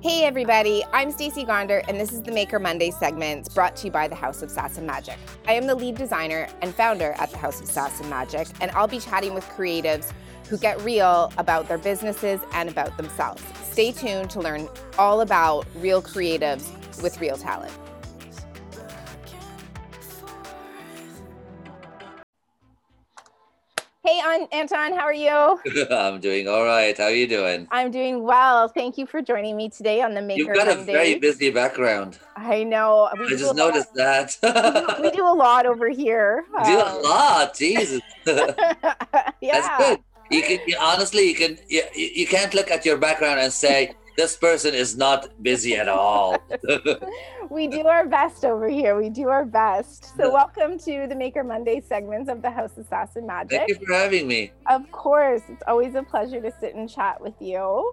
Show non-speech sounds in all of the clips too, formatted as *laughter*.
Hey everybody, I'm Stacey Gonder and this is the Maker Monday segment brought to you by the House of Sass and Magic. I am the lead designer and founder at the House of Sass and Magic and I'll be chatting with creatives who get real about their businesses and about themselves. Stay tuned to learn all about real creatives with real talent. Hey, Anton, how are you? *laughs* I'm doing all right. How are you doing? I'm doing well. Thank you for joining me today on the Maker You've got Monday. a very busy background. I know. We I just noticed that. we do a lot over here. *laughs* Do um, a lot, Jesus. *laughs* yeah. That's good. You can you, honestly, you can you, you can't look at your background and say this person is not busy at all. *laughs* we do our best over here. We do our best. So, welcome to the Maker Monday segments of the House of Sass and Magic. Thank you for having me. Of course. It's always a pleasure to sit and chat with you.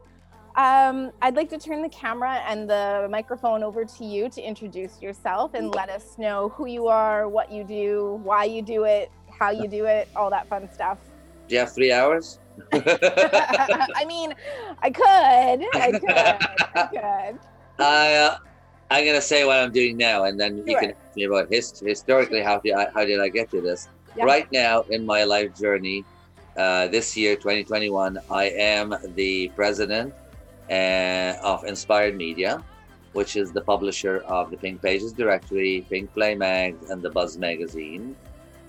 Um, I'd like to turn the camera and the microphone over to you to introduce yourself and let us know who you are, what you do, why you do it, how you do it, all that fun stuff. Do you have three hours? *laughs* I mean, I could. I could. I *laughs* could. I, uh, I'm gonna say what I'm doing now, and then sure. you can ask me about his, historically how did I, how did I get to this? Yeah. Right now in my life journey, uh, this year 2021, I am the president uh, of Inspired Media, which is the publisher of the Pink Pages Directory, Pink Play Mag, and the Buzz Magazine.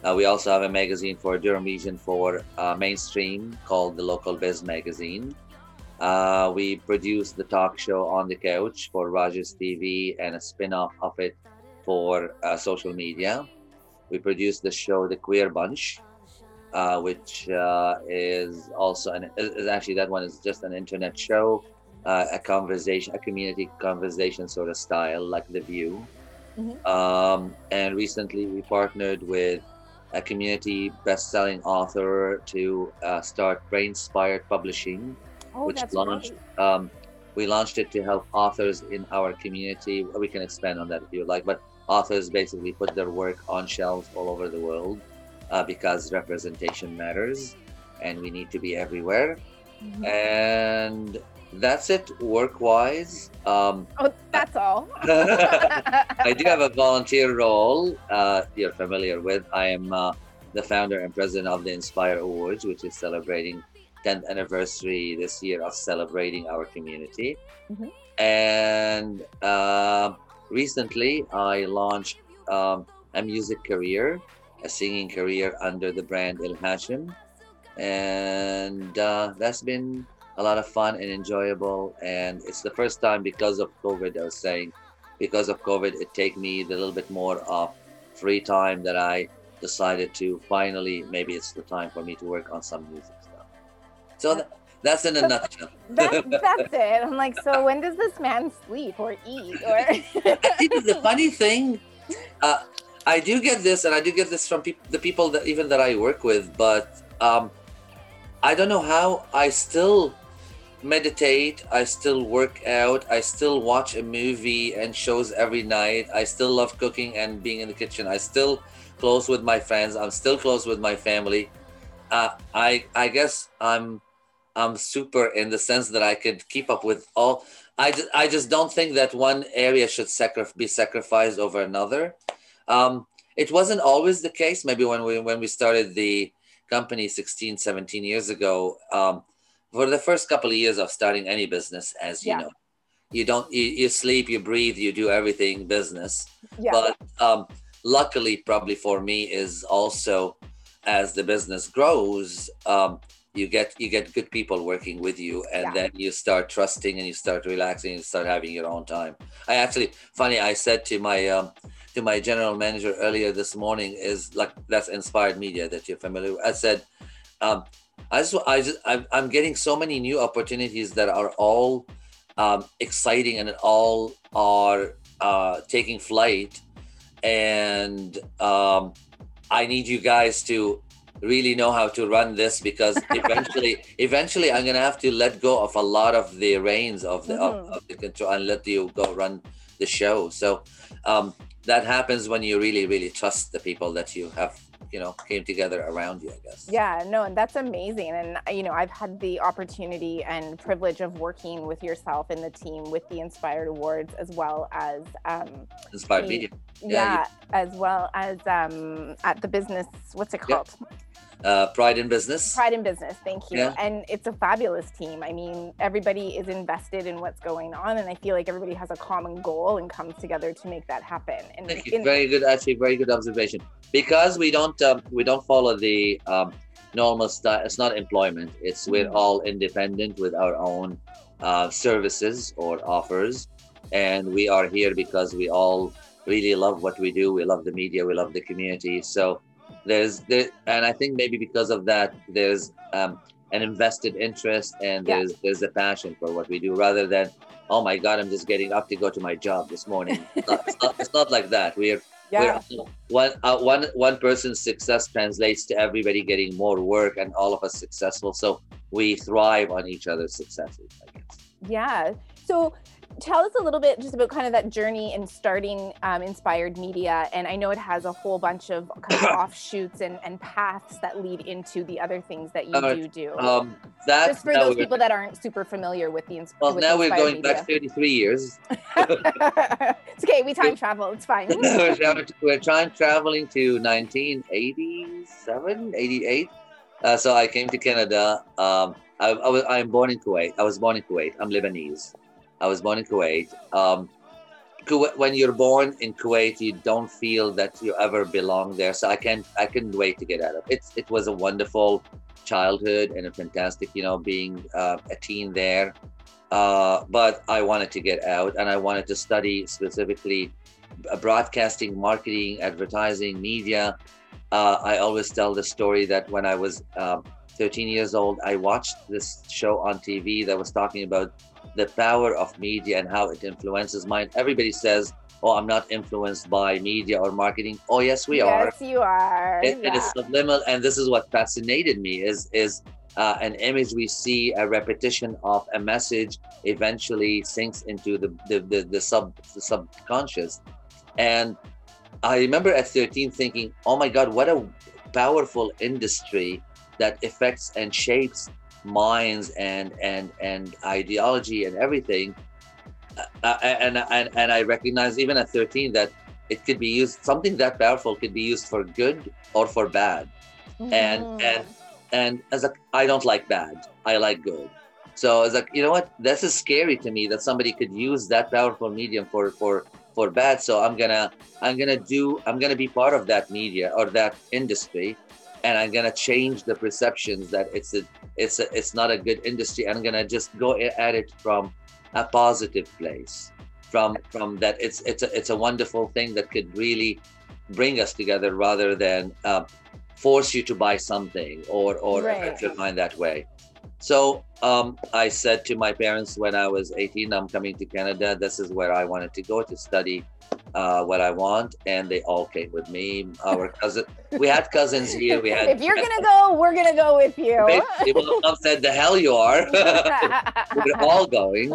Uh, we also have a magazine for Durham region for uh, mainstream called the Local Biz Magazine. Uh, we produce the talk show On the Couch for Rogers TV and a spin off of it for uh, social media. We produce the show The Queer Bunch, uh, which uh, is also an, is actually that one is just an internet show, a conversation, a community conversation sort of style, like The View. Mm-hmm. Um, and recently we partnered with a community best-selling author to uh, start Brainspired Publishing, oh, which launched. Um, we launched it to help authors in our community. We can expand on that if you like, but authors basically put their work on shelves all over the world uh, because representation matters, and we need to be everywhere. Mm-hmm. And that's it work wise. Um, oh, that's all. *laughs* I do have a volunteer role uh, you're familiar with. I am uh, the founder and president of the Inspire Awards, which is celebrating 10th anniversary this year of celebrating our community. Mm-hmm. And uh, recently, I launched um, a music career, a singing career under the brand Elhashem. And uh, that's been a lot of fun and enjoyable. And it's the first time because of COVID, I was saying, because of COVID, it take me a little bit more of free time that I decided to finally, maybe it's the time for me to work on some music stuff. So th- that's in a nutshell. That's, *laughs* that's it. I'm like, so when does this man sleep or eat? Or *laughs* the funny thing, uh, I do get this, and I do get this from pe- the people that even that I work with, but um, I don't know how I still meditate i still work out i still watch a movie and shows every night i still love cooking and being in the kitchen i still close with my friends i'm still close with my family. Uh, i i guess i'm i'm super in the sense that i could keep up with all i just, I just don't think that one area should be sacrificed over another. Um, it wasn't always the case. Maybe when we when we started the company 16 17 years ago um, for the first couple of years of starting any business, as you yeah. know, you don't you, you sleep, you breathe, you do everything business. Yeah. But um, luckily, probably for me, is also as the business grows, um, you get you get good people working with you, and yeah. then you start trusting and you start relaxing and you start having your own time. I actually, funny, I said to my um, to my general manager earlier this morning is like that's inspired media that you're familiar with. I said. Um, I just, I just, I'm, I'm getting so many new opportunities that are all um, exciting and all are uh, taking flight. And um, I need you guys to really know how to run this because *laughs* eventually, eventually, I'm gonna have to let go of a lot of the reins of the mm-hmm. of, of, the control and let you go run the show. So um, that happens when you really, really trust the people that you have you know came together around you i guess Yeah, no, and that's amazing. And you know, I've had the opportunity and privilege of working with yourself and the team with the Inspired Awards, as well as um, inspired the- media yeah, Yeah, as well as um, at the business. What's it called? Uh, pride in business Pride in Business. Thank you. Yeah. And it's a fabulous team. I mean, everybody is invested in what's going on, and I feel like everybody has a common goal and comes together to make that happen. And Thank you. in- Very good, actually, very good observation. Because we don't um, we don't follow the um, normal style. It's not employment. It's we're Mhm. all independent with our own uh, services or offers, and we are here because we all really love what we do. We love the media. We love the community. So there's there, and I think maybe because of that, there's um, an invested interest and Yeah. there's there's a passion for what we do rather than oh my god i'm just getting up to go to my job this morning it's not, it's not, it's not like that we're yeah. we're one uh, one one person's success translates to everybody getting more work and all of us successful so we thrive on each other's successes i guess Yeah. So tell us a little bit just about kind of that journey in starting um, Inspired Media. And I know it has a whole bunch of kind of *coughs* offshoots and, and paths that lead into the other things that you Uh, do do. um that just for those people that aren't super familiar with the ins- well with now we're Inspired going back 33 years *laughs* *laughs* it's okay. We time travel. It's fine. *laughs* we're, trying traveling to 1987 88 uh, so i came to canada um, I, I was i'm born in kuwait i was born in kuwait i'm lebanese i was born in kuwait um, when you're born in Kuwait, you don't feel that you ever belong there. So I can't, I couldn't wait to get out of it. It was a wonderful childhood and a fantastic, you know, being uh, a teen there. Uh, but I wanted to get out, and I wanted to study specifically broadcasting, marketing, advertising, media. Uh, I always tell the story that when I was um 13 years old, I watched this show on TV that was talking about the power of media and how it influences mind. Everybody says, "Oh, I'm not influenced by media or marketing." Oh, yes, we are. yes, you are. It, it is subliminal, and this is what fascinated me: is is uh, an image we see, a repetition of a message, eventually sinks into the the, the, the sub the subconscious. And I remember at 13 thinking, "Oh my God, what a powerful industry that affects and shapes minds and and and ideology and everything." Uh, and, and and I recognize even at 13 that it could be used something that powerful could be used for good or for bad and Mhm. and and as a i don't like bad i like good so it's like you know what this is scary to me that somebody could use that powerful medium for for for bad so i'm gonna i'm gonna do i'm gonna be part of that media or that industry and i'm gonna change the perceptions that it's a it's a it's not a good industry i'm gonna just go at it from a positive place from from that it's it's a it's a wonderful thing that could really bring us together rather than uh, force you to buy something or or Right. mind that way so um, i said to my parents when i was 18 i'm coming to canada this is where i wanted to go to study uh, what i want and they all came with me our cousin we had cousins here we had *laughs* if you're gonna go, *laughs* we're gonna go with you. people have said the hell you are *laughs* we're all going.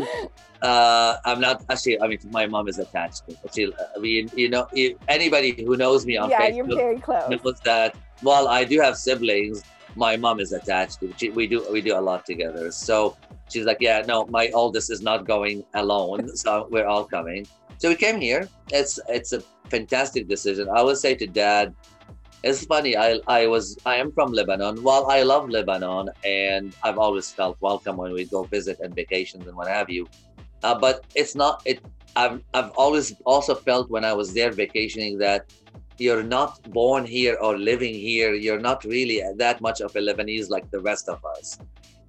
Uh, I'm not actually. I mean, my mom is attached to. She, I mean, you know, if anybody who knows me on yeah, you're very close. knows that while I do have siblings, my mom is attached to. She, we do we do a lot together. So she's like, yeah, no, my oldest is not going alone. *laughs* So we're all coming. So we came here. It's it's a fantastic decision. I would say to dad, it's funny. I I was I am from Lebanon. While I love Lebanon and I've always felt welcome when we go visit and vacations and what have you, uh, but it's not it. I've I've always also felt when I was there vacationing that you're not born here or living here. You're not really that much of a Lebanese like the rest of us.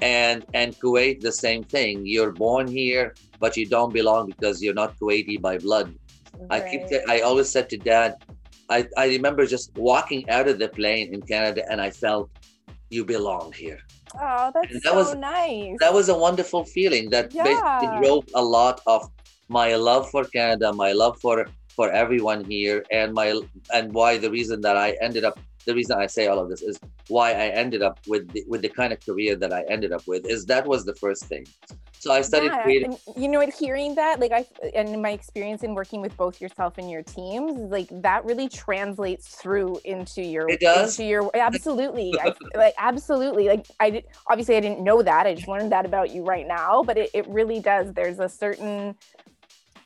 And and Kuwait the same thing. You're born here, but you don't belong because you're not Kuwaiti by blood. I keep I always said to dad, I, I remember just walking out of the plane in Canada and I felt you belong here. Oh, that's And that so was- nice. That was a wonderful feeling that basically drove a lot of my love for Canada, my love for for everyone here, and my and why the reason that I ended up the reason I say all of this is why I ended up with the, with the kind of career that I ended up with is that was the first thing. So I studied Yeah, and you know what? Hearing that, like I, and my experience in working with both yourself and your teams, like that really translates through into your, It does? into your, absolutely, I, *laughs* like absolutely. Like I did, obviously I didn't know that. I just learned that about you right now, but it, it really does. There's a certain,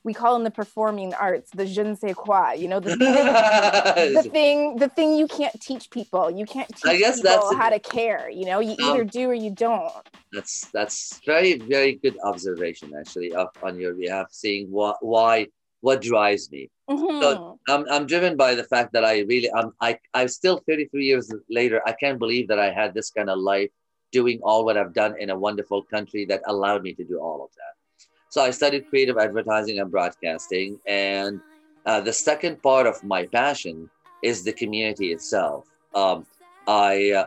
we call in the performing arts the je ne sais quoi. You know, the, *laughs* the thing, the thing you can't teach people. You can't teach I guess people how to care. You know, you Um, either do or you don't. that's that's very very good observation actually up on your behalf seeing what why what drives me Mhm. I'm, I'm driven by the fact that i really i'm i i'm still 33 years later i can't believe that i had this kind of life doing all what i've done in a wonderful country that allowed me to do all of that so i studied creative advertising and broadcasting and uh, the second part of my passion is the community itself um, i uh,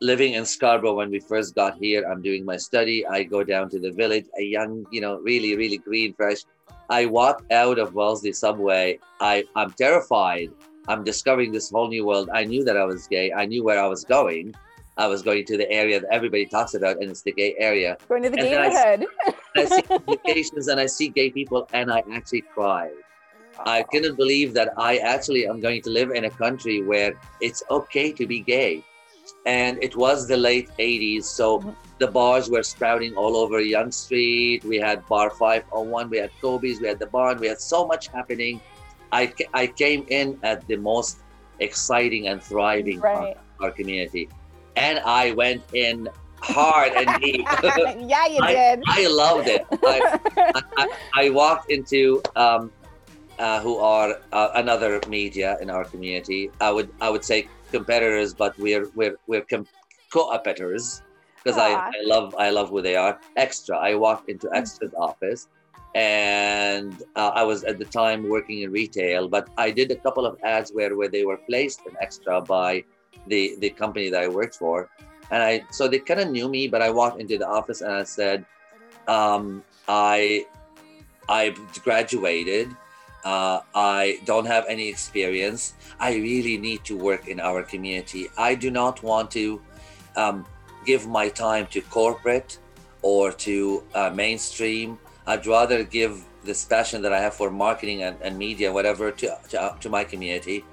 living in Scarborough when we first got here. I'm doing my study. I go down to the village, a young, you know, really, really green, fresh. I walk out of Wellesley subway. I, I'm terrified. I'm discovering this whole new world. I knew that I was gay. I knew where I was going. I was going to the area that everybody talks about, and it's the gay area. Going to the And then neighborhood. I *laughs* see publications and I see gay people, and I actually cried. I couldn't believe that I actually am going to live in a country where it's okay to be gay. And it was the late 80s, so the bars were sprouting all over Yonge Street. We had Bar 501, we had Kobe's, we had the Barn, we had so much happening. I, I came in at the most exciting and thriving part right. of our community. And I went in hard and *laughs* deep. yeah, you did. I loved it. I, I, I, I walked into um, uh, who are uh, another media in our community. I would I would say competitors, but we're we're we're com- co-opetitors because I, I love I love who they are. Xtra. I walked into Xtra's office, and uh, I was at the time working in retail, but I did a couple of ads where where they were placed in Xtra by the the company that I worked for, and I so they kind of knew me, but I walked into the office and I said, um, I I graduated. Uh, I don't have any experience. I really need to work in our community. I do not want to um, give my time to corporate or to uh, mainstream. I'd rather give this passion that I have for marketing and, and media, whatever, to, to, to my community.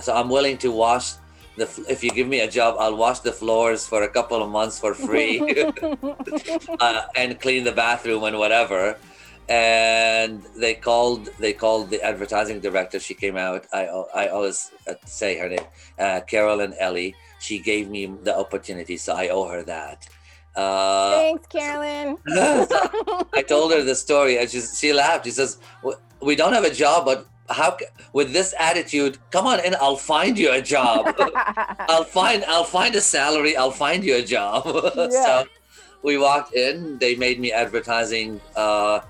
So I'm willing to wash the. If you give me a job, I'll wash the floors for a couple of months for free. *laughs* *laughs* uh, and clean the bathroom and whatever. And they called they called the advertising director. She came out. I I always uh, say her name, uh, Carolyn Ellie. She gave me the opportunity, so I owe her that. Uh, Thanks, Carolyn. *laughs* I told her the story, and she she laughed. She says, "We don't have a job, but how with this attitude? Come on in. I'll find you a job. *laughs* I'll find I'll find a salary. I'll find you a job. *laughs* Yeah. so we walked in. They made me advertising uh,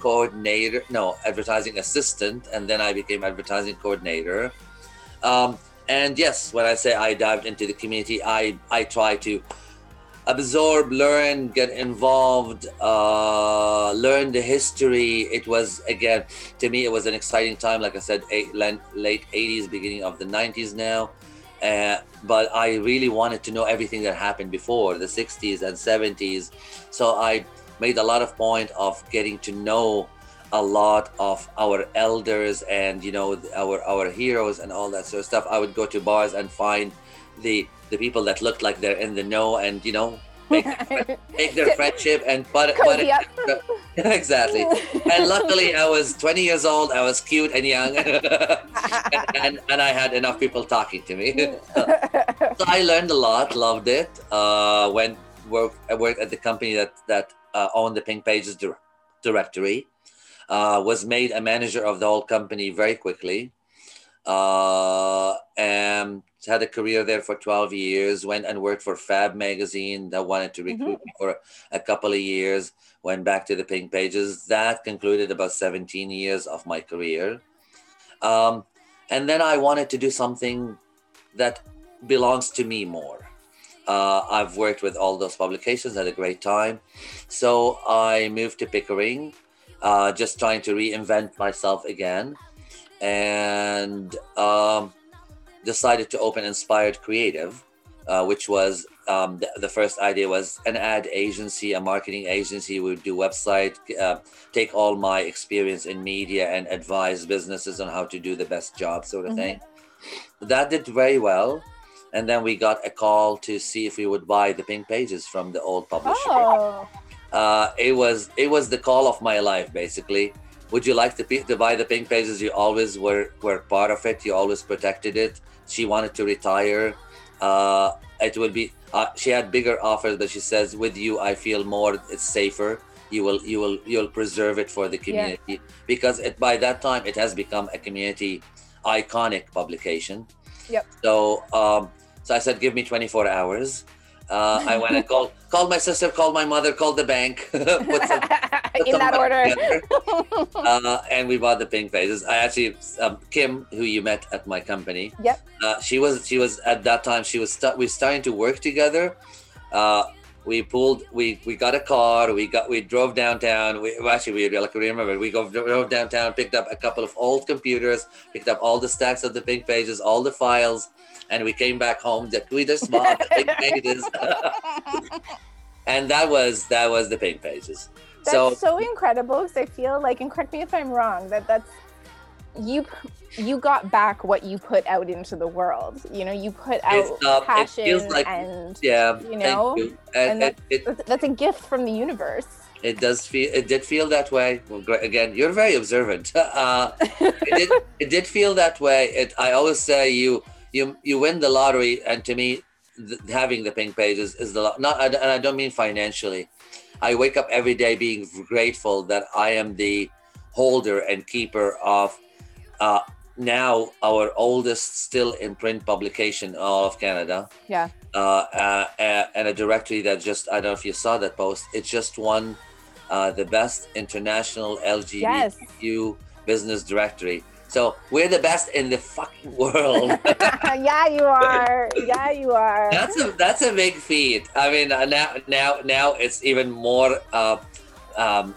coordinator. No, advertising assistant, and then I became advertising coordinator. Um, and yes, when I say I dived into the community, I I try to absorb, learn, get involved, uh, learn the history. It was again to me, it was an exciting time. Like I said, eight, late late 80s, beginning of the 90s now. Uh, but I really wanted to know everything that happened before the 60s and 70s. So I made a lot of point of getting to know a lot of our elders and you know our our heroes and all that sort of stuff. I would go to bars and find the the people that looked like they're in the know and you know make, *laughs* make their friendship and Cozy up. *laughs* *laughs* exactly. And luckily, I was 20 years old. I was cute and young, and, and I had enough people talking to me. so I learned a lot, loved it. Uh, went work, I worked at the company that that uh, owned the Pink Pages dir- directory. Uh, was made a manager of the whole company very quickly. Uh, and had a career there for 12 years. Went and worked for Fab magazine that wanted to recruit me for a couple of years. Went back to the Pink Pages. That concluded about 17 years of my career. Um, and then I wanted to do something that belongs to me more. Uh, I've worked with all those publications, had a great time. So I moved to Pickering, uh, just trying to reinvent myself again, and um, decided to open Inspired Creative, uh, which was um, the, the first idea was an ad agency, a marketing agency. We would do website, uh, take all my experience in media and advise businesses on how to do the best job, sort of Mhm. thing. That did very well. And then we got a call to see if we would buy the pink pages from the old publisher. Oh, Uh, it was it was the call of my life, basically. Would you like to, to buy the pink pages? You always were were part of it. You always protected it. She wanted to retire. Uh, it will be. Uh, she had bigger offers, but she says, "With you, I feel more. It's safer. You will you will you'll preserve it for the community because it by that time it has become a community iconic publication." Yep. So um, so I said, "Give me 24 hours." Uh, I went and *laughs* called called my sister, called my mother, called the bank. *laughs* put some *laughs* in that order. *laughs* uh, and we bought the pink pages. I actually, um, Kim, who you met at my company, Yep. uh, she was she was at that time she was sta- we starting to work together. Uh, we pulled we we got a car. We got we drove downtown. We well, actually we like remember we go drove downtown, picked up a couple of old computers, picked up all the stacks of the pink pages, all the files. And we came back home. That we just bought the pink *laughs* pages, and that was that was the pink pages. That's so so, incredible because I feel like, and correct me if I'm wrong, that that's you you got back what you put out into the world. You know, you put out uh, it passion feels like- and Yeah, you know, thank you. And, and it, it, that's, that's a gift from the universe. it does feel it did feel that way. Well, great. Again, you're very observant. *laughs* Uh, it did it did feel that way. It I always say you you you win the lottery, and to me, th- having the pink pages is the lo- not. And I don't mean financially. I wake up every day being grateful that I am the holder and keeper of uh, now our oldest still in print publication of Canada. Yeah. Uh, uh, uh, and a directory that just I don't know if you saw that post. It just won uh, the best international LGBTQ business directory. So we're the best in the fucking world. *laughs* *laughs* yeah, you are. Yeah, you are. that's a that's a big feat. I mean, uh, now now now it's even more uh, um,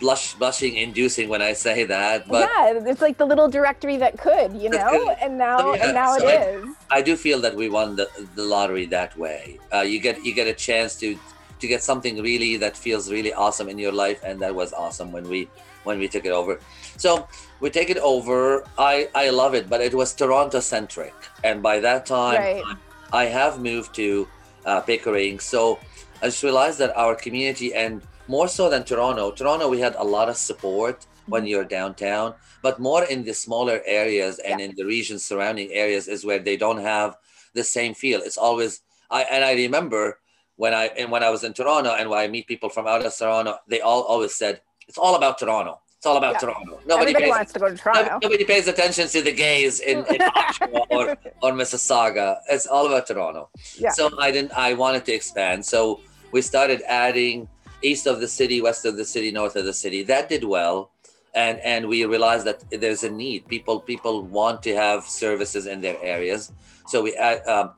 blush blushing inducing when I say that. But yeah, it's like the little directory that could, you know, and now yeah, and now so it I- is. I do feel that we won the, the lottery that way. Uh, you get you get a chance to to get something really that feels really awesome in your life, and that was awesome when we when we took it over. So we take it over. I I love it, but it was Toronto centric, and by that time Right. I have moved to uh, Pickering. So I just realized that our community, and more so than Toronto, Toronto we had a lot of support when you're downtown, but more in the smaller areas and in the regions surrounding areas is where they don't have the same feel. It's always I and I remember when I and when I was in Toronto and when I meet people from out of Toronto, they all always said it's all about Toronto. It's all about Yeah. Toronto. Nobody Everybody pays wants to go to Toronto. Nobody pays attention to the gays in, in *laughs* Oshawa or, or Mississauga. It's all about Toronto. Yeah. So I didn't. I wanted to expand. So we started adding east of the city, west of the city, north of the city. That did well, and and we realized that there's a need. People people want to have services in their areas. So we add. Um,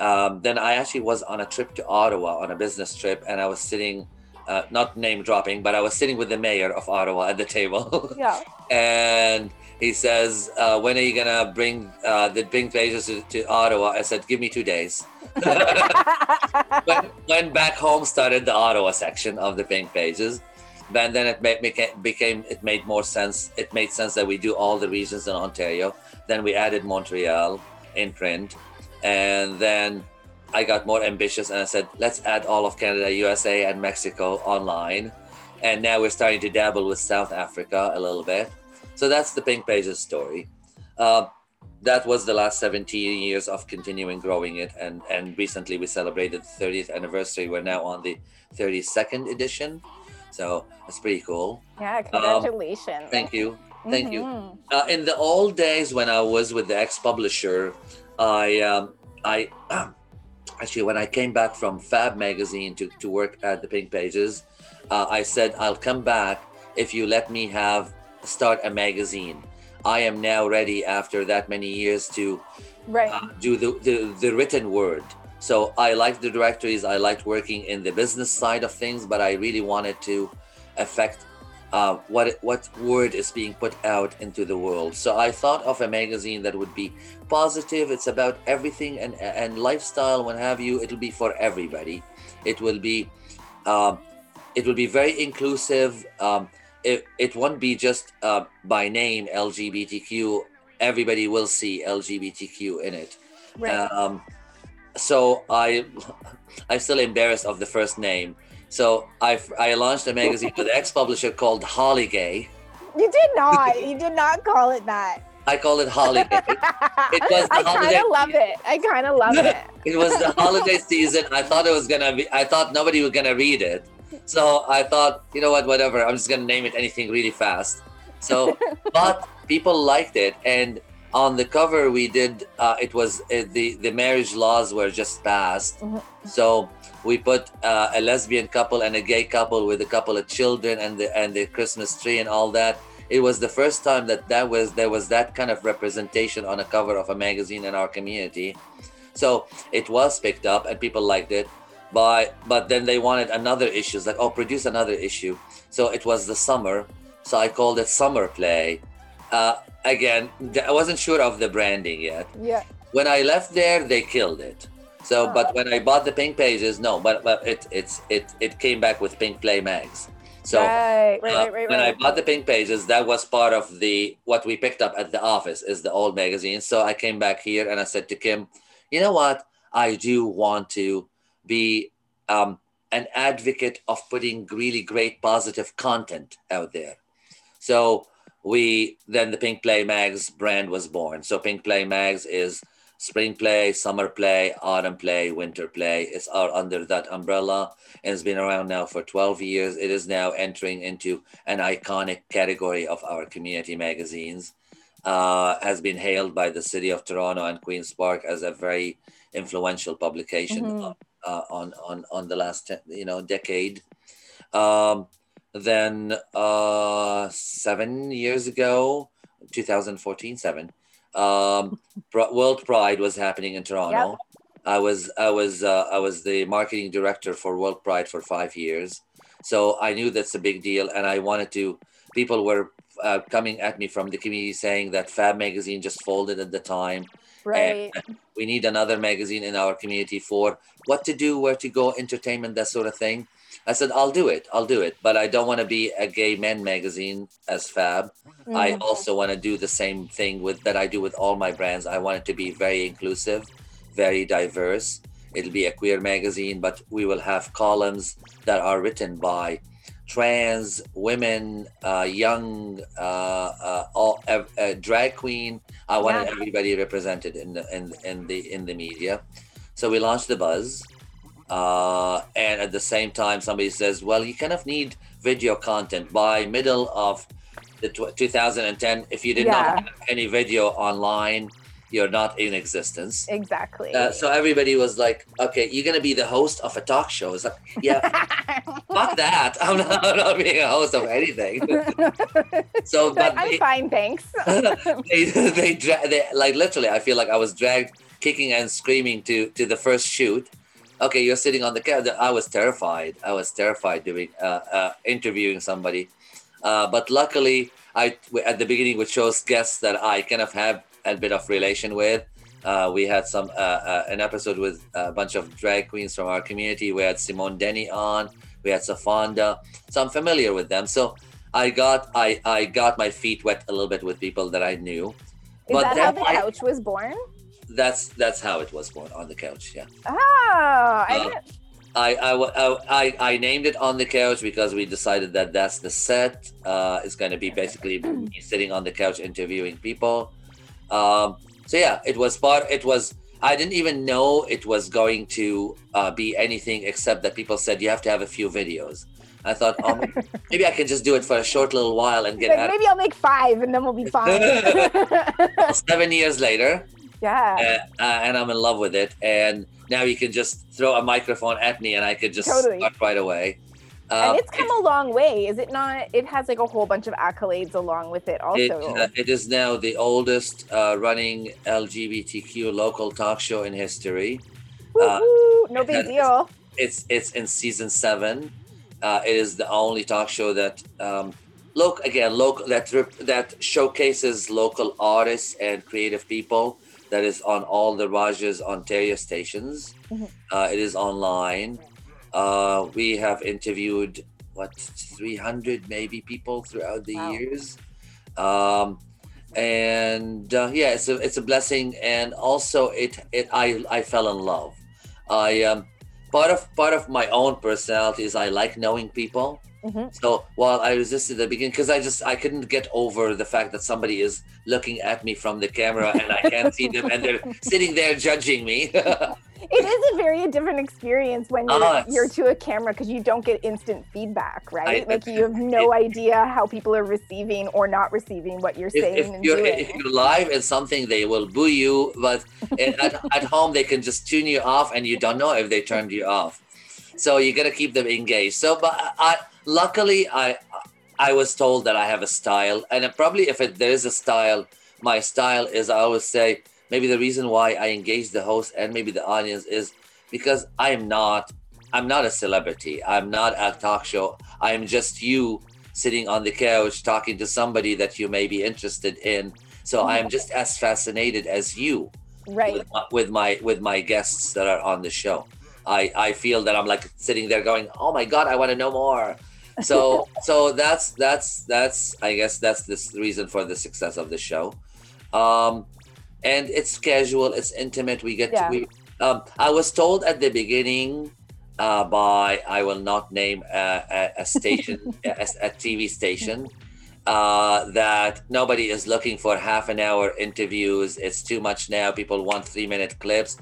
um, then I actually was on a trip to Ottawa on a business trip, and I was sitting. Uh, not name dropping, but I was sitting with the mayor of Ottawa at the table. *laughs* Yeah. and he says, uh, "When are you gonna bring uh, the pink pages to, to Ottawa?" I said, "Give me two days." *laughs* when, when back home started the Ottawa section of the pink pages, but then it made, became, became it made more sense. It made sense that we do all the regions in Ontario. Then we added Montreal in print, and then I got more ambitious and I said, let's add all of Canada, USA, and Mexico online. And now we're starting to dabble with South Africa a little bit. So that's the Pink Pages story. Uh, that was the last 17 years of continuing growing it. And, and recently we celebrated the 30th anniversary. We're now on the 32nd edition. So that's pretty cool. yeah, congratulations. Thank you. Thank you Mhm. uh, in the old days when I was with the ex-publisher, I um, I *clears throat* actually when I came back from Fab magazine to, to work at the Pink Pages, uh, I said I'll come back if you let me have start a magazine. I am now ready after that many years to Right. uh, do the, the the written word. So I liked the directories. I liked working in the business side of things, but I really wanted to affect uh, what what word is being put out into the world. So I thought of a magazine that would be positive. It's about everything and and lifestyle, what have you. It'll be for everybody. It will be, um, it will be very inclusive. Um, it, it won't be just uh, by name LGBTQ. Everybody will see LGBTQ in it. Right. Um, so I, *laughs* I'm still embarrassed of the first name. So I I launched a magazine *laughs* with an ex-publisher called Holly Gay. you did not. *laughs* You did not call it that. I call it Hollygay. *laughs* was the I kind of love it. I kind of love it. it was the holiday season. I thought it was gonna be. I thought nobody was gonna read it. So I thought, you know what, whatever. I'm just gonna name it anything really fast. So, *laughs* but people liked it, and on the cover we did. Uh, it was uh, the the marriage laws were just passed, Mhm. so we put uh, a lesbian couple and a gay couple with a couple of children and the and the Christmas tree and all that. It was the first time that that was there was that kind of representation on a cover of a magazine in our community. So it was picked up and people liked it. But but then they wanted another issue. It's like, oh, produce another issue. So it was the summer. So I called it Summer Play. Uh, again, I wasn't sure of the branding yet. Yeah. When I left there, they killed it. So, but when I bought the pink pages, no, but but it it's it it came back with Pink Play mags. So right, right, uh, right, when I bought the pink pages, that was part of the what we picked up at the office is the old magazine. So I came back here and I said to Kim, you know what? I do want to be um, an advocate of putting really great positive content out there. So we then the Pink Play Mags brand was born. So Pink Play Mags is spring play, summer play, autumn play, winter play. It's all under that umbrella and it's been around now for 12 years. It is now entering into an iconic category of our community magazines. Uh, has been hailed by the city of Toronto and Queens Park as a very influential publication Mhm. uh, on on on the last you know decade. Um, then uh, seven years ago, 2014, seven, um, World Pride was happening in Toronto. I was I was uh, I was the marketing director for World Pride for five years, so I knew that's a big deal, and I wanted to. People were uh, coming at me from the community saying that Fab magazine just folded at the time. right. We need another magazine in our community for what to do, where to go, entertainment, that sort of thing. I said, I'll do it. I'll do it. But I don't want to be a gay men magazine as Fab. I Mm. also want to do the same thing with that I do with all my brands. I want it to be very inclusive, very diverse. It'll be a queer magazine, but we will have columns that are written by trans women, uh, young, uh, uh, all, uh, drag queen. I wanted Yeah. everybody represented in the in, in the in the media. So we launched the Buzz, uh, and at the same time, somebody says, "Well, you kind of need video content by middle of the tw- 2010. If you did Yeah. not have any video online, you're not in existence." Exactly. Uh, so everybody was like, "Okay, you're gonna be the host of a talk show." It's like, yeah, *laughs* fuck that. *laughs* I'm not, I'm not being a host of anything. *laughs* so, But I'm they, fine, thanks. they, they, dra- they, like literally, I feel like I was dragged, kicking and screaming to to the first shoot. Okay, you're sitting on the couch. I was terrified. I was terrified doing uh, uh, interviewing somebody, uh, but luckily, I at the beginning we chose guests that I kind of have a bit of relation with. Uh, we had some uh, uh, an episode with a bunch of drag queens from our community. We had Simone Denny on. We had Sofonda, so I'm familiar with them. So I got I I got my feet wet a little bit with people that I knew. Is But that how the I- couch was born? That's that's how it was born on the couch. Yeah. Oh, I Uh. I, I, I, I named it on the couch because we decided that that's the set. Uh, it's going to be basically *clears throat* me sitting on the couch interviewing people. Um, so yeah, it was part. It was. I didn't even know it was going to uh, be anything except that people said you have to have a few videos. I thought, oh, maybe *laughs* I can just do it for a short little while and get Like, out. maybe I'll make five and then we'll be *laughs* fine. Seven years later, yeah. uh, uh, and I'm in love with it. And now you can just throw a microphone at me, and I could just Totally. start right away. and Um, it's come a long way, is it not? It has like a whole bunch of accolades along with it, it, also. uh, it is now the oldest uh, running LGBTQ local talk show in history. uh, Woo-hoo, no big deal. It's it's in season seven. Uh, it is the only talk show that um, look again local that that showcases local artists and creative people that is on all the Rogers Ontario stations. Mhm. Uh, it is online. Uh, we have interviewed what 300 maybe people throughout the Wow. years. Um, and uh, yeah, it's a it's a blessing, and also it it I I fell in love. I um part of part of my own personality is I like knowing people. Mhm. So while I resisted at the beginning, because I just I couldn't get over the fact that somebody is looking at me from the camera and I can't see them, and they're *laughs* sitting there judging me. *laughs* It is a very different experience when you're, it's- you're to a camera because you don't get instant feedback, right? I- like you have no idea how people are receiving or not receiving what you're if, saying if and you're if you're live in something, they will boo you, but at, at, at home they can just tune you off, and you don't know if they turned you off. So you got to keep them engaged. So, but I luckily I I was told that I have a style, and probably if it, there is a style, my style is I always say maybe the reason why I engage the host and maybe the audience is because I am not I'm not a celebrity. I'm not a talk show. I am just you sitting on the couch talking to somebody that you may be interested in. So I am just as fascinated as you right. with my, with my with my guests that are on the show. I I feel that I'm like sitting there going, "Oh my god, I want to know more." So *laughs* so that's that's that's I guess that's this reason for the success of the show. Um and it's casual, it's intimate. We get Yeah. to we um I was told at the beginning uh, by I will not name a, a, a station, *laughs* a, a TV station, uh, that nobody is looking for half an hour interviews. It's too much now. People want three minute clips.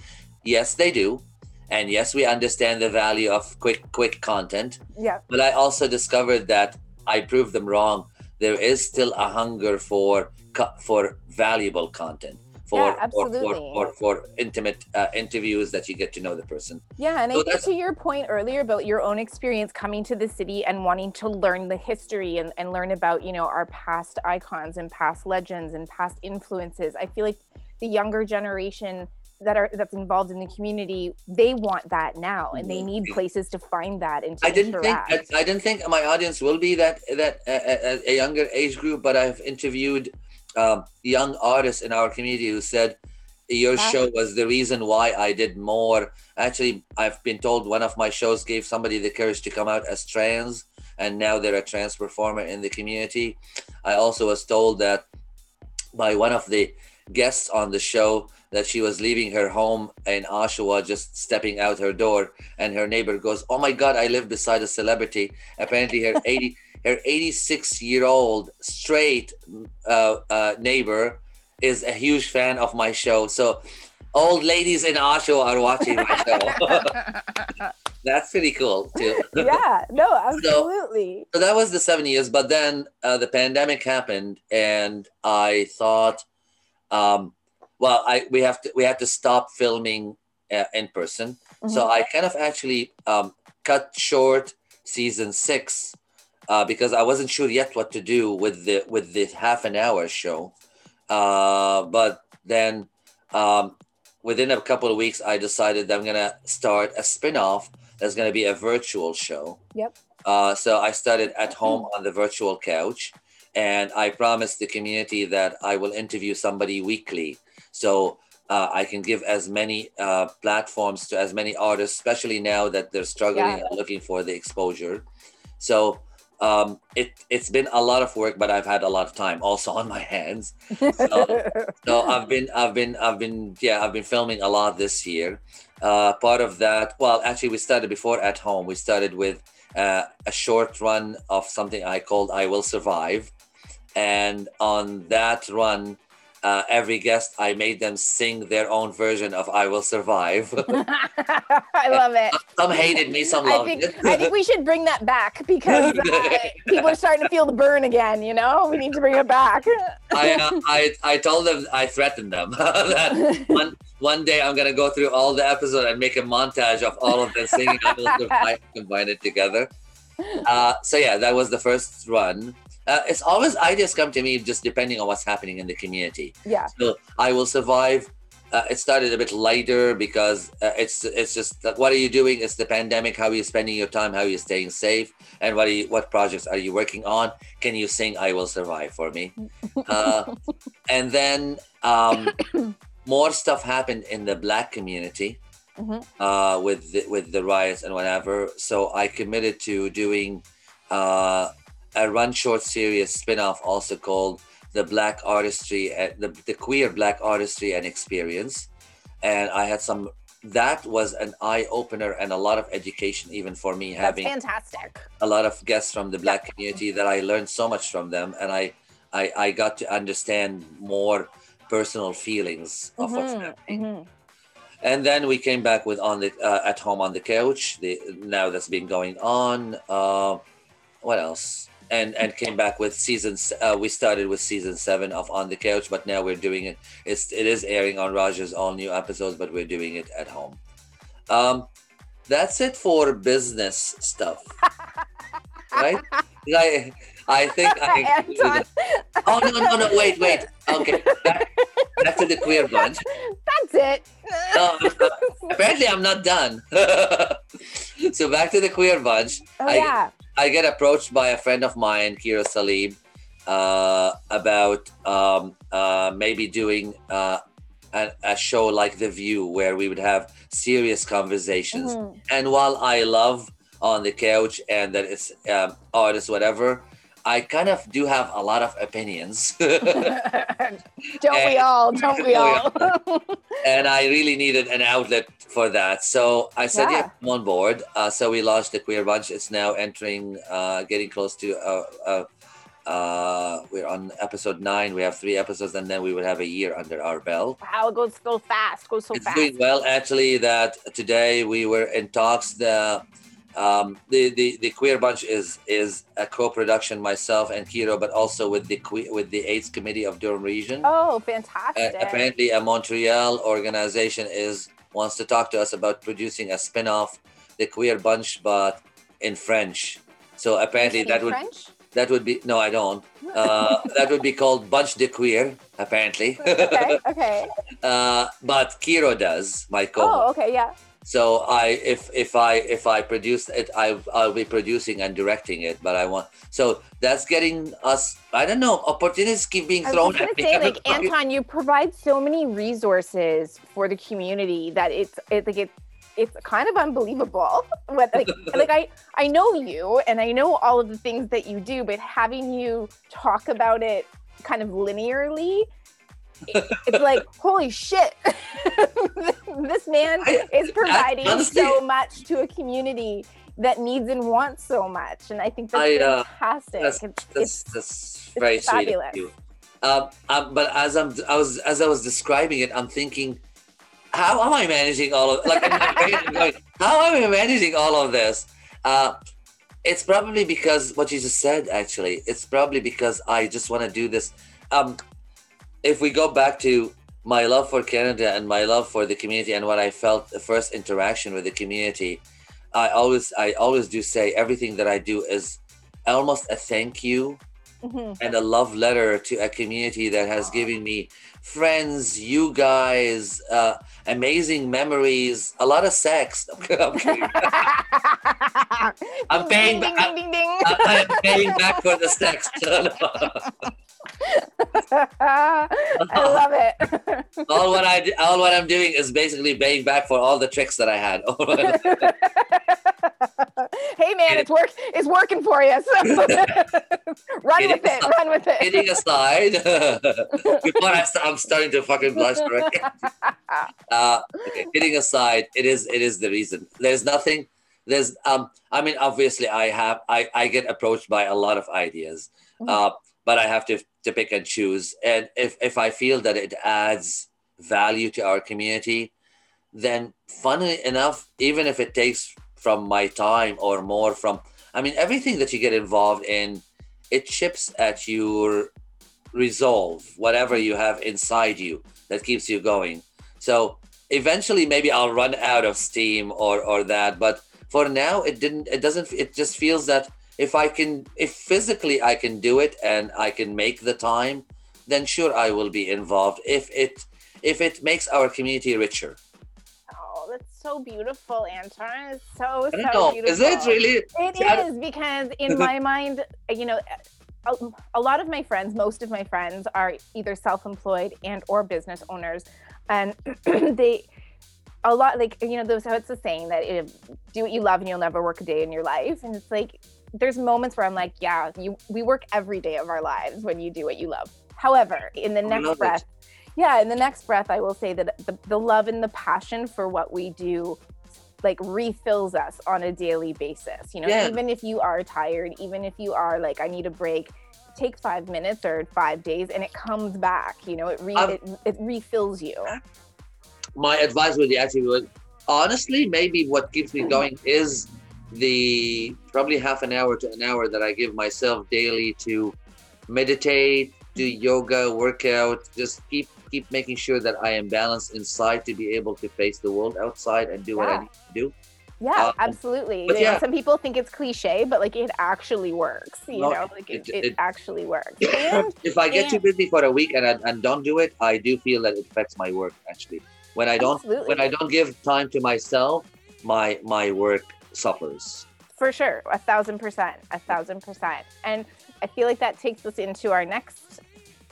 Yes, they do, and yes, we understand the value of quick quick content. Yeah. But I also discovered that I proved them wrong. There is still a hunger for for valuable content. For, Yeah, for, for, for, for intimate uh, interviews that you get to know the person. Yeah, and I So think to your point earlier about your own experience coming to the city and wanting to learn the history and, and learn about, you know, our past icons and past legends and past influences. I feel like the younger generation that are that's involved in the community, they want that now and they Mhm. need places to find that and I didn't think. I, I didn't think my audience will be that that uh, a, younger age group, but I've interviewed um, young artists in our community who said your show was the reason why I did more. Actually, I've been told one of my shows gave somebody the courage to come out as trans, and now they're a trans performer in the community. I also was told that by one of the guests on the show that she was leaving her home in Oshawa, just stepping out her door, and her neighbor goes, "Oh my God, I live beside a celebrity." Apparently, her *laughs* eighty, her eighty-six year old straight uh, uh, neighbor is a huge fan of my show. So, old ladies in Oshawa are watching my show. *laughs* That's pretty cool too. yeah, no, *laughs* absolutely. So that was the seven years, but then uh, the pandemic happened, and I thought, um, well, I we have to we had to stop filming uh, in person. So I kind of actually um, cut short season six uh, because I wasn't sure yet what to do with the with the half an hour show. Uh, but then um, within a couple of weeks, I decided that I'm gonna start a spin-off that's gonna be a virtual show. Yep. Uh, so I started at home on the virtual couch, and I promised the community that I will interview somebody weekly. So uh, I can give as many uh, platforms to as many artists, especially now that they're struggling Yeah. and looking for the exposure. So um, it it's been a lot of work, but I've had a lot of time also on my hands. So *laughs* I've been I've been I've been yeah I've been filming a lot this year. Uh, part of that, well, actually, we started before at home. We started with uh, a short run of something I called "I Will Survive," and on that run, uh, every guest I made them sing their own version of "I Will Survive." *laughs* *laughs* I love it. some hated me, some I loved think it. I think we should bring that back because *laughs* uh, people are starting to feel the burn again. You know, we need to bring it back. I, uh, I I told them I threatened them that one one day I'm gonna go through all the episode and make a montage of all of them singing. I will survive, combine it together. Uh, so yeah, that was the first run. Uh, it's always ideas come to me just depending on what's happening in the community. yeah, So I will survive. uh, it started a bit lighter because uh, it's it's just like, what are you doing? It's the pandemic. How are you spending your time? How are you staying safe? And what are you, what projects are you working on? Can you sing "I Will Survive" for me? *laughs* Uh, and then um, *coughs* more stuff happened in the Black community Mhm. uh, with the, with the riots and whatever. So I committed to doing uh, a run short series spin-off also called the Black Artistry and the, the Queer Black Artistry and Experience. And I had some that was an eye opener and a lot of education even for me That's having fantastic. a lot of guests from the black community that I learned so much from them and I I, I got to understand more personal feelings of what's Mhm, happening mhm. And then we came back with on the uh, at home on the couch the now that's been going on uh, what else? And and came back with seasons uh, we started with season seven of on the couch but now we're doing it. It's it is airing on Rogers all new episodes but we're doing it at home. Um that's it for business stuff. *laughs* Right? I, I think I *laughs* Anton, oh no no no wait wait okay back, back to the queer bunch that's it. no, apparently I'm not done. *laughs* so back to the queer bunch. oh I- yeah. I get approached by a friend of mine, Kira Salim, uh, about um, uh, maybe doing uh, a, a show like The View, where we would have serious conversations. Mhm. And while I love on the couch and that it's um, artists, whatever, I kind of do have a lot of opinions. *laughs* don't we all? Don't we *laughs* all? *laughs* and I really needed an outlet for that. So I said, yeah, Yeah. come on board. Uh, so we launched the Queer Bunch. It's now entering, uh, getting close to, uh, uh, uh, we're on episode nine. We have three episodes, and then we would have a year under our belt. wow, it goes goes fast. Goes so it's fast. doing well, actually. That today we were in talks. The um, the, the the Queer Bunch is is a co-production myself and Kiro, but also with the que- with the AIDS Committee of Durham Region. Oh, Uh, fantastic. apparently, a Montreal organization is wants to talk to us about producing a spin-off, the Queer Bunch, but in French. So apparently, that would French? that would be no, I don't. Uh, *laughs* that would be called Bunch de Queer, apparently. okay, okay. *laughs* uh, but Kiro does my co-host. Oh, okay, yeah. So I, if if I if I produce it, I I'll be producing and directing it. But I want so that's getting us. I don't know. Opportunities keep being thrown. I was at gonna say, like *laughs* Anton, you provide so many resources for the community that it's it, like it, it's kind of unbelievable. *laughs* What like *laughs* like I I know you and I know all of the things that you do, but having you talk about it kind of linearly, it's like holy shit, *laughs* this man I- is providing honestly- so much to a community that needs and wants so much, and I think that's I, uh, fantastic. that's- it's, that's it's that's very sweet fabulous. Um, um, but as I'm, I was as I was describing it, I'm thinking, how am I managing all of like? in my brain, I'm *laughs* going, how am I managing all of this? Uh, it's probably because what you just said. Actually, it's probably because I just want to do this. Um, if we go back to my love for Canada and my love for the community and what I felt the first interaction with the community, I always I always do say everything that I do is almost a thank you Mhm. and a love letter to a community that has given me friends, you guys, uh, amazing memories, a lot of sex. *laughs* I'm. *laughs* I'm paying back- ding, ding, ding. I I am paying back for the sex. *laughs* *laughs* I love it. *laughs* all what I do- all what I'm doing is basically paying back for all the tricks that I had. *laughs* hey man, it's work. It's working for you. So run with it. Run with Kidding it. aside, before I st- I'm starting to fucking blush uh, okay, kidding aside, it is it is the reason. There's nothing. There's um. I mean, obviously, I have I I get approached by a lot of ideas, Mhm. uh, but I have to to pick and choose. And if if I feel that it adds value to our community, then funnily enough, even if it takes from my time or more from, I mean, everything that you get involved in, it chips at your resolve, whatever you have inside you that keeps you going. So eventually, maybe I'll run out of steam or or that, but for now, it didn't. It doesn't. It just feels that if I can, if physically I can do it and I can make the time, then sure I will be involved. If it if it makes our community richer. Oh, that's so beautiful, Anton. It's so, so know. beautiful. Is it really? It I- is because in my mind, you know, a, a lot of my friends, most of my friends are either self-employed and or business owners, and *clears throat* they a lot like you know there's how it's a saying that if, do what you love and you'll never work a day in your life, and it's like there's moments where I'm like, yeah, you we work every day of our lives when you do what you love. However, in the next love it. breath, yeah, in the next breath, I will say that the, the love and the passion for what we do like refills us on a daily basis. You know, Yeah. even if you are tired, even if you are like, I need a break, take five minutes or five days and it comes back. You know, it re- Um, it, it refills you. my advice would be actually would honestly maybe what keeps me going is the probably half an hour to an hour that I give myself daily to meditate, do yoga, workout, just keep keep making sure that I am balanced inside to be able to face the world outside and do what I need to do. Yeah, Um, absolutely. but You know, yeah. some people think it's cliche, but like it actually works. You No, know, like it, it- it, it- actually works. And *laughs* If I get too busy for a week and I, and don't do it, I do feel that it affects my work actually. When I don't absolutely. when I don't give time to myself, my my work suffers. For sure, a thousand percent, a thousand percent. And I feel like that takes us into our next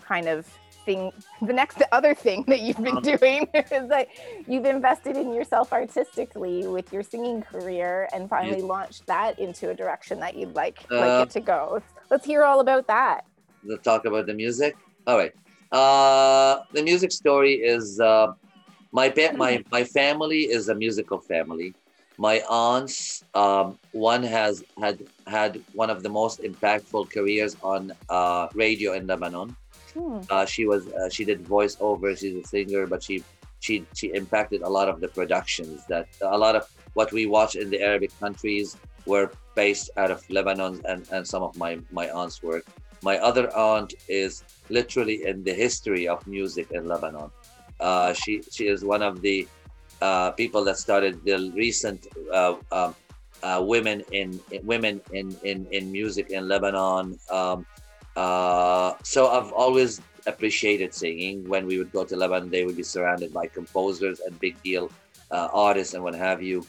kind of thing. The next, *laughs* other thing that you've been Um, doing *laughs* is that you've invested in yourself artistically with your singing career and finally launched that into a direction that you'd like, like Uh, it to go. Let's hear all about that. the talk about the music. All right. Uh, the music story is uh, my pa- my *laughs* my family is a musical family. My aunts, um, one has had had one of the most impactful careers on uh, radio in Lebanon. Hmm. Uh, she was uh, she did voiceover. She's a singer, but she she she impacted a lot of the productions that a lot of what we watch in the Arabic countries were based out of Lebanon and, and some of my my aunt's work. My other aunt is literally in the history of music in Lebanon. Uh, she she is one of the uh, people that started the recent uh, um, uh, women in women in, in in music in Lebanon. Um, uh, so I've always appreciated singing. When we would go to Lebanon, they would be surrounded by composers and big deal uh, artists and what have you.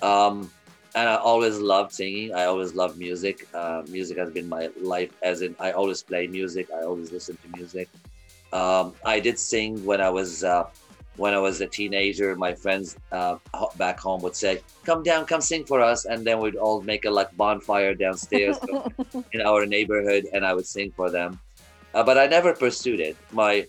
Um, and I always loved singing. I always loved music. Uh, music has been my life, as in I always play music. I always listen to music. Um, I did sing when I was when I was a teenager. My friends uh, back home would say, "Come down, come sing for us," and then we'd all make a like bonfire downstairs *laughs* in our neighborhood, and I would sing for them. Uh, but I never pursued it. My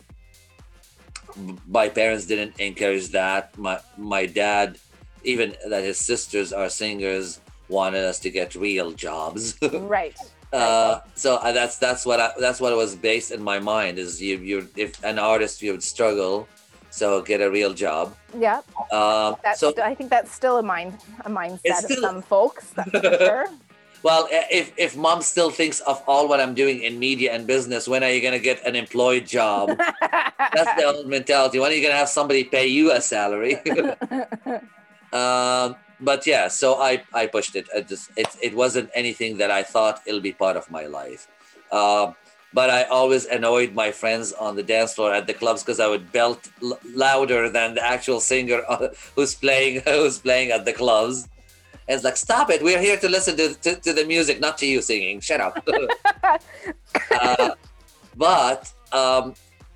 my parents didn't encourage that. My my dad, even that his sisters are singers, wanted us to get real jobs. *laughs* right. uh, so uh, that's that's what I, that's what was based in my mind is you you if an artist you would struggle, so get a real job. Yeah. Um, That's so I think that's still a mind a mindset It's of some folks. That's for *laughs* sure. well, if if mom still thinks of all what I'm doing in media and business, when are you gonna get an employed job? *laughs* That's the old mentality. When are you gonna have somebody pay you a salary? *laughs* um, but yeah, so I I pushed it. I just it it wasn't anything that I thought it'll be part of my life. Um, but I always annoyed my friends on the dance floor at the clubs because I would belt l- louder than the actual singer *laughs* who's playing *laughs* who's playing at the clubs. And it's like, stop it! We're here to listen to, to, to the music, not to you singing. Shut up. *laughs* uh, but um,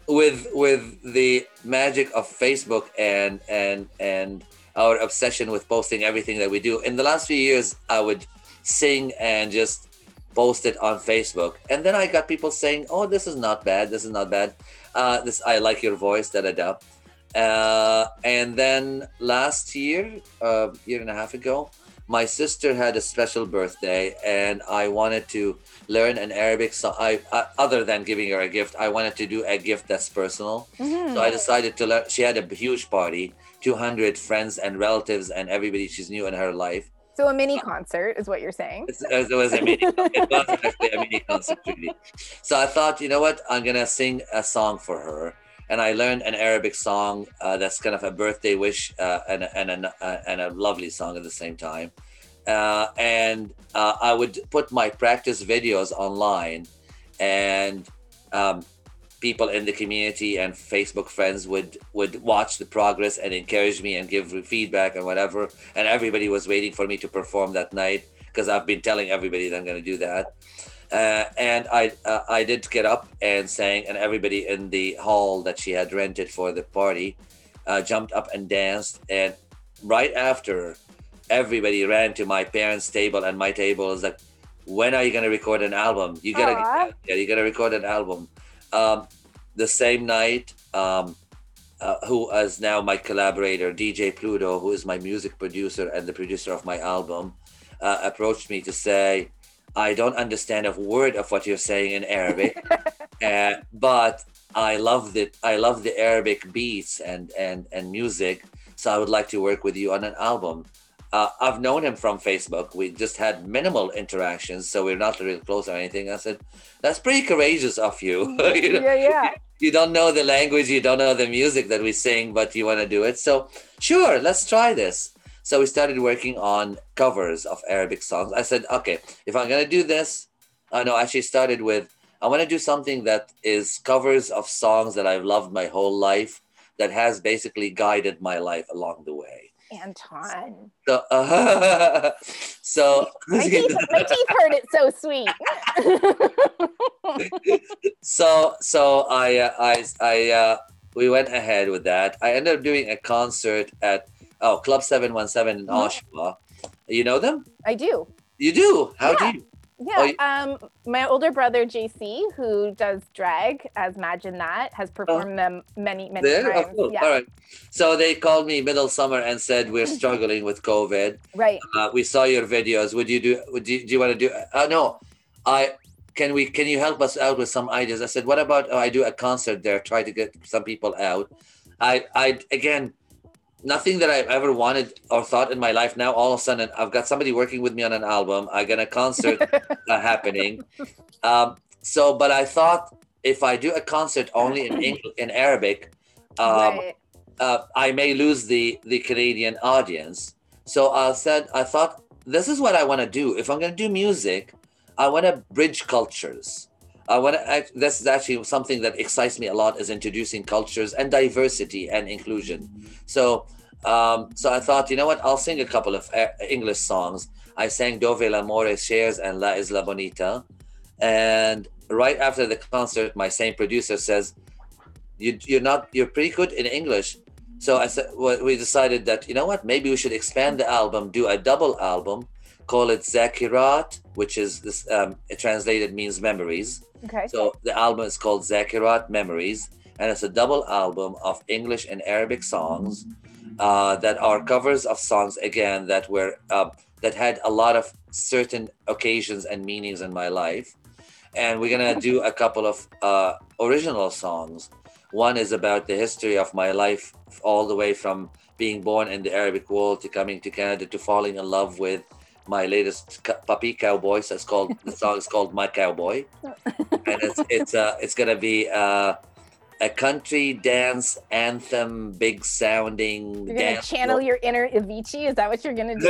with with the magic of Facebook and and and our obsession with posting everything that we do in the last few years, I would sing and just post it on Facebook, and then I got people saying, "Oh, this is not bad. This is not bad. Uh, this I like your voice." Da da da. Uh, and then last year, a year and a half ago, my sister had a special birthday, and I wanted to learn an Arabic song. I, uh, other than giving her a gift, I wanted to do a gift that's personal. Mhm. So I decided to learn. She had a huge party, 200 friends and relatives and everybody she's knew in her life. So a mini concert is what you're saying. It was a mini. it was actually a mini concert, really. So I thought, you know what? I'm gonna sing a song for her, and I learned an Arabic song uh, that's kind of a birthday wish uh, and a- and a, uh, and a lovely song at the same time. Uh, and uh, I would put my practice videos online, and um, people in the community and Facebook friends would would watch the progress and encourage me and give feedback and whatever. And everybody was waiting for me to perform that night because I've been telling everybody that I'm going to do that. Uh, and I uh, I did get up and sang, and everybody in the hall that she had rented for the party uh, jumped up and danced. And right after, everybody ran to my parents' table and my table is like, "When are you going to record an album? You gotta yeah, you gotta record an album." Um, the same night, um, uh, who is now my collaborator, DJ Pluto, who is my music producer and the producer of my album, uh, approached me to say, I don't understand a word of what you're saying in Arabic, *laughs* uh, but I love the I love the Arabic beats and and and music, so I would like to work with you on an album. Uh, I've known him from Facebook. We just had minimal interactions, so we're not really close or anything. I said, "That's pretty courageous of you." *laughs* You know? yeah, yeah. you don't know the language, you don't know the music that we sing, but you want to do it. So, sure, let's try this. So, we started working on covers of Arabic songs. I said, okay, if I'm going to do this, I know, actually started with, I want to do something that is covers of songs that I've loved my whole life, that has basically guided my life along the way. Anton. So, uh, *laughs* so *laughs* My teeth, my teeth hurt. It's so sweet. *laughs* so so I uh, I I uh, we went ahead with that. I ended up doing a concert at oh Club Seven One Seven in Mhm. Oshawa. You know them? I do. You do? How Yeah. do you? Yeah. Oh, um, my older brother JC, who does drag as Imagine That, has performed them many, many There? Oh, times. cool. Yeah. All right. So they called me middle summer and said we're *laughs* struggling with COVID. Right. Uh, we saw your videos. Would you do? Would you? Do you want to do? Uh, no, I. Can we? Can you help us out with some ideas? I said, what about oh, I do a concert there, try to get some people out. I. I again, nothing that I've ever wanted or thought in my life. Now all of a sudden, I've got somebody working with me on an album. I got a concert *laughs* uh, happening. Um, so, but I thought if I do a concert only in English, *laughs* in Arabic, um, right. uh, I may lose the the Canadian audience. So I said, I thought this is what I want to do. If I'm going to do music, I want to bridge cultures. I want to. This is actually something that excites me a lot is introducing cultures and diversity and inclusion. So, um, so I thought, you know what? I'll sing a couple of uh, English songs. I sang Dove l'amore Cher's and La Isla Bonita, and right after the concert, my same producer says, you, "You're not. You're pretty good in English." So I said, we decided that you know what? Maybe we should expand the album, do a double album, call it Zakirat, which is this. Um, translated means memories. Okay. So the album is called Zakirat Memories, and it's a double album of English and Arabic songs uh, that are covers of songs again that were uh, that had a lot of certain occasions and meanings in my life. And we're gonna do a couple of uh, original songs. One is about the history of my life, all the way from being born in the Arabic world to coming to Canada to falling in love with my latest puppy cowboy. So it's called the song is called My Cowboy, *laughs* and it's it's uh, it's gonna be uh, a country dance anthem, big sounding You're gonna dance. channel your inner Avicii. Is that what you're gonna do? *laughs*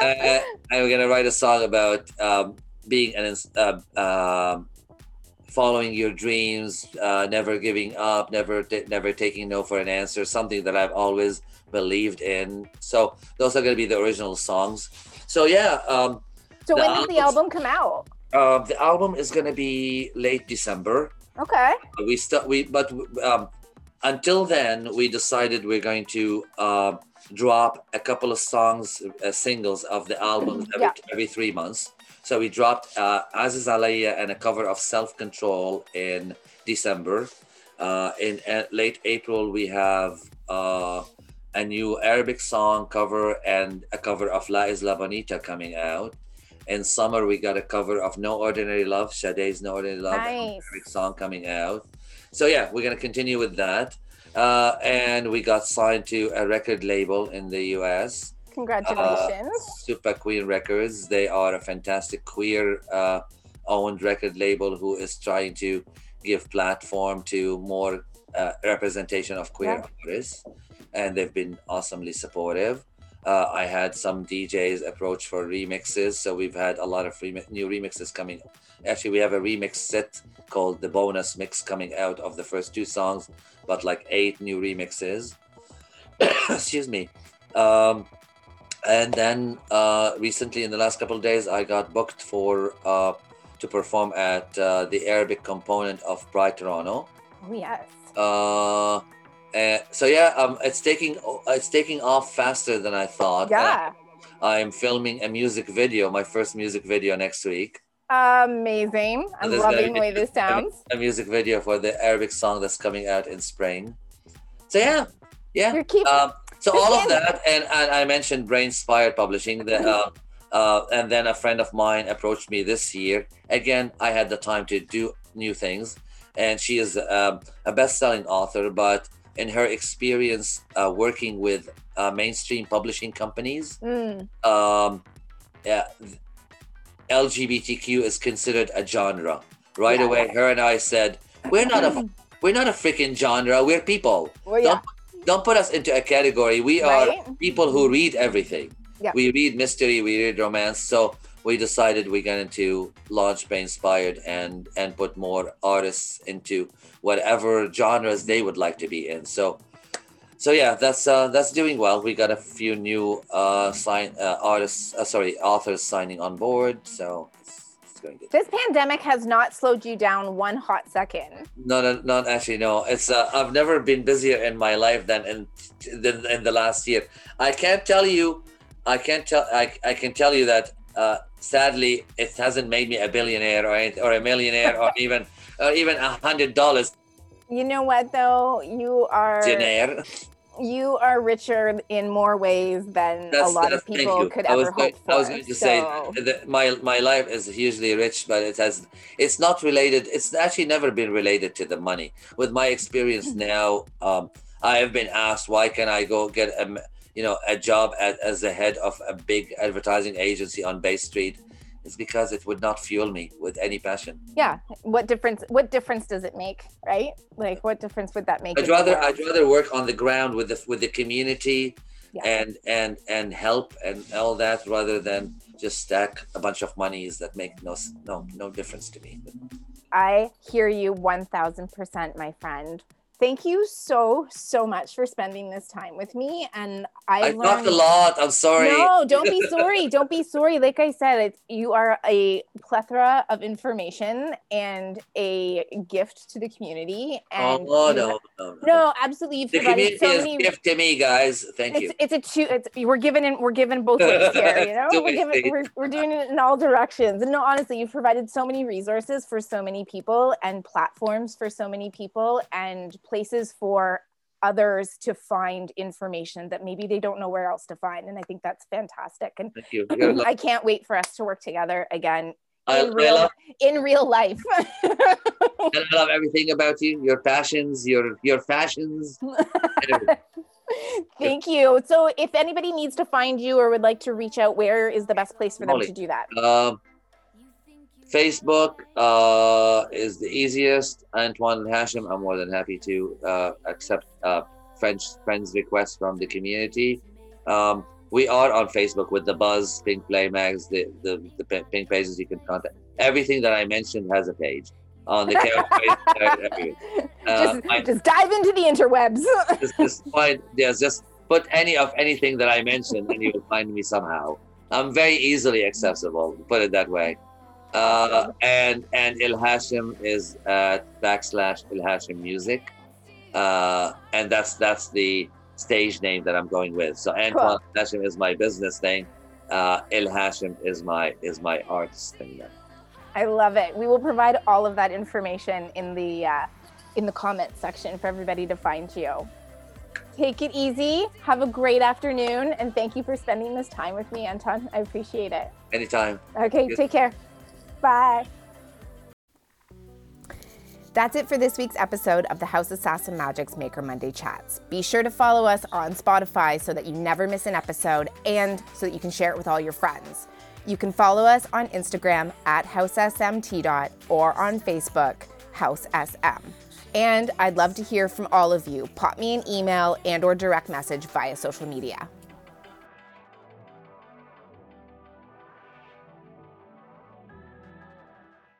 uh, and we're gonna write a song about um, being an uh, um, following your dreams, uh, never giving up, never t- never taking no for an answer. Something that I've always believed in. So those are gonna be the original songs. So yeah, um, so when does the album- come out? uh, the album is gonna be late December. Okay. we st- we but um, until then we decided we're going to uh, drop a couple of songs uh, singles of the album every, Yeah. every three months so we dropped uh, aziz alaya and a cover of self control in december uh, in uh, late april we have uh, a new arabic song cover and a cover of la isla bonita coming out in summer we got a cover of no ordinary love Sade's no ordinary love Nice. Arabic song coming out. So yeah, we're gonna continue with that. Uh, and we got signed to a record label in the US, Congratulations. Super Queen Records. They are a fantastic queer uh, owned record label who is trying to give platform to more uh, representation of queer Yeah. artists, and they've been awesomely supportive. Uh, I had some DJs approach for remixes, so we've had a lot of remi- new remixes coming. Actually, we have a remix set called the bonus mix coming out of the first two songs, but like eight new remixes. *coughs* Excuse me. Um, and then uh, recently, in the last couple of days, I got booked for uh, to perform at uh, the Arabic component of Pride Toronto. Oh yes. Uh, and so yeah, um, it's taking it's taking off faster than I thought. Yeah. I'm filming a music video, my first music video next week. Amazing. I'm loving the way this sounds. A music video for the Arabic song that's coming out in spring. So yeah, yeah. You're keeping Um, so all of *laughs* that, and, and I mentioned Brainspired Publishing, the, uh, uh, and then a friend of mine approached me this year. Again, I had the time to do new things, and she is um, a best-selling author. But in her experience uh, working with uh, mainstream publishing companies, Mm, um, yeah, LGBTQ is considered a genre. Right Yeah. away, her and I said, "We're not a *clears throat* we're not a freaking genre. We're people. well, yeah. Don't don't put us into a category. We are Right? people who read everything. Yeah. We read mystery, we read romance. So we decided we're going to launch Brainspired and and put more artists into whatever genres they would like to be in. So so yeah, that's uh, that's doing well. We got a few new uh, sign uh, artists, uh, sorry, authors signing on board. So it's, going good. This pandemic has not slowed you down one hot second. No, no, not actually. No, it's uh, I've never been busier in my life than in than in the last year. I can't tell you. I can't tell. I, I can tell you that. Uh, sadly, it hasn't made me a billionaire or or a millionaire or *laughs* even or even a hundred dollars You know what though? You are. You are richer in more ways than a lot of people could I ever going- hope for. I was going to say So, that my my life is hugely rich, but it has it's not related. It's actually never been related to the money. With my experience *laughs* now, um, I have been asked why can I go get a you know a job as, as the head of a big advertising agency on Bay Street. It's because it would not fuel me with any passion. yeah, what difference? What difference does it make, right? Like, what difference would that make? I'd rather? I'd rather work on the ground with the with the community Yeah. and and and help and all that rather than just stack a bunch of monies that make no no no difference to me. I hear you 1000%, my friend. Thank you so, so much for spending this time with me. And I, I learned talked a lot. I'm sorry. No, don't be *laughs* sorry. don't be sorry. Like I said, it's, you are a plethora of information and a gift to the community. And oh no, no, no. no, absolutely. You've The community so is many. gift to me, guys. Thank It's, you. it's a two. It's we're giving in. We're giving both ways *laughs* here. You know, we're giving. We're, we're doing it in all directions. And no, honestly, you've provided so many resources for so many people and platforms for so many people and places for others to find information that maybe they don't know where else to find. And I think that's fantastic. And Thank you. *clears throat* You're I can't wait for us to work together again I, in real love, in real life. *laughs* I love everything about you. Your passions, your your fashions. *laughs* Thank you. So, if anybody needs to find you or would like to reach out, where is the best place for them Molly. to do that? um, Facebook uh, is the easiest. Antoine Elhashem, I'm more than happy to uh, accept uh, friends friends requests from the community. Um, we are on Facebook with the Buzz, Pink Play Mags, the the, the Pink- pages you can contact. Everything that I mentioned has a page on the character *laughs* page. uh. Just, I- just dive into the interwebs. *laughs* just, just find yes, just put any of anything that I mentioned, and you will find me somehow. I'm very easily accessible. Put it that way. Uh, and and Elhashem is at backslash Elhashem Music, uh, and that's that's the stage name that I'm going with. So Antoine Hashim is my business name. Uh, Hashim is my is my artist name. I love it. We will provide all of that information in the uh, in the comment section for everybody to find you. Take it easy. Have a great afternoon, and thank you for spending this time with me, Anton. I appreciate it. Anytime. Okay, take care. Bye. That's it for this week's episode of the House of Sass and Magic's Maker Monday Chats. Be sure to follow us on Spotify so that you never miss an episode and so that you can share it with all your friends. You can follow us on Instagram at HouseSMT or on Facebook, House SM. And I'd love to hear from all of you. Pop me an email and or direct message via social media.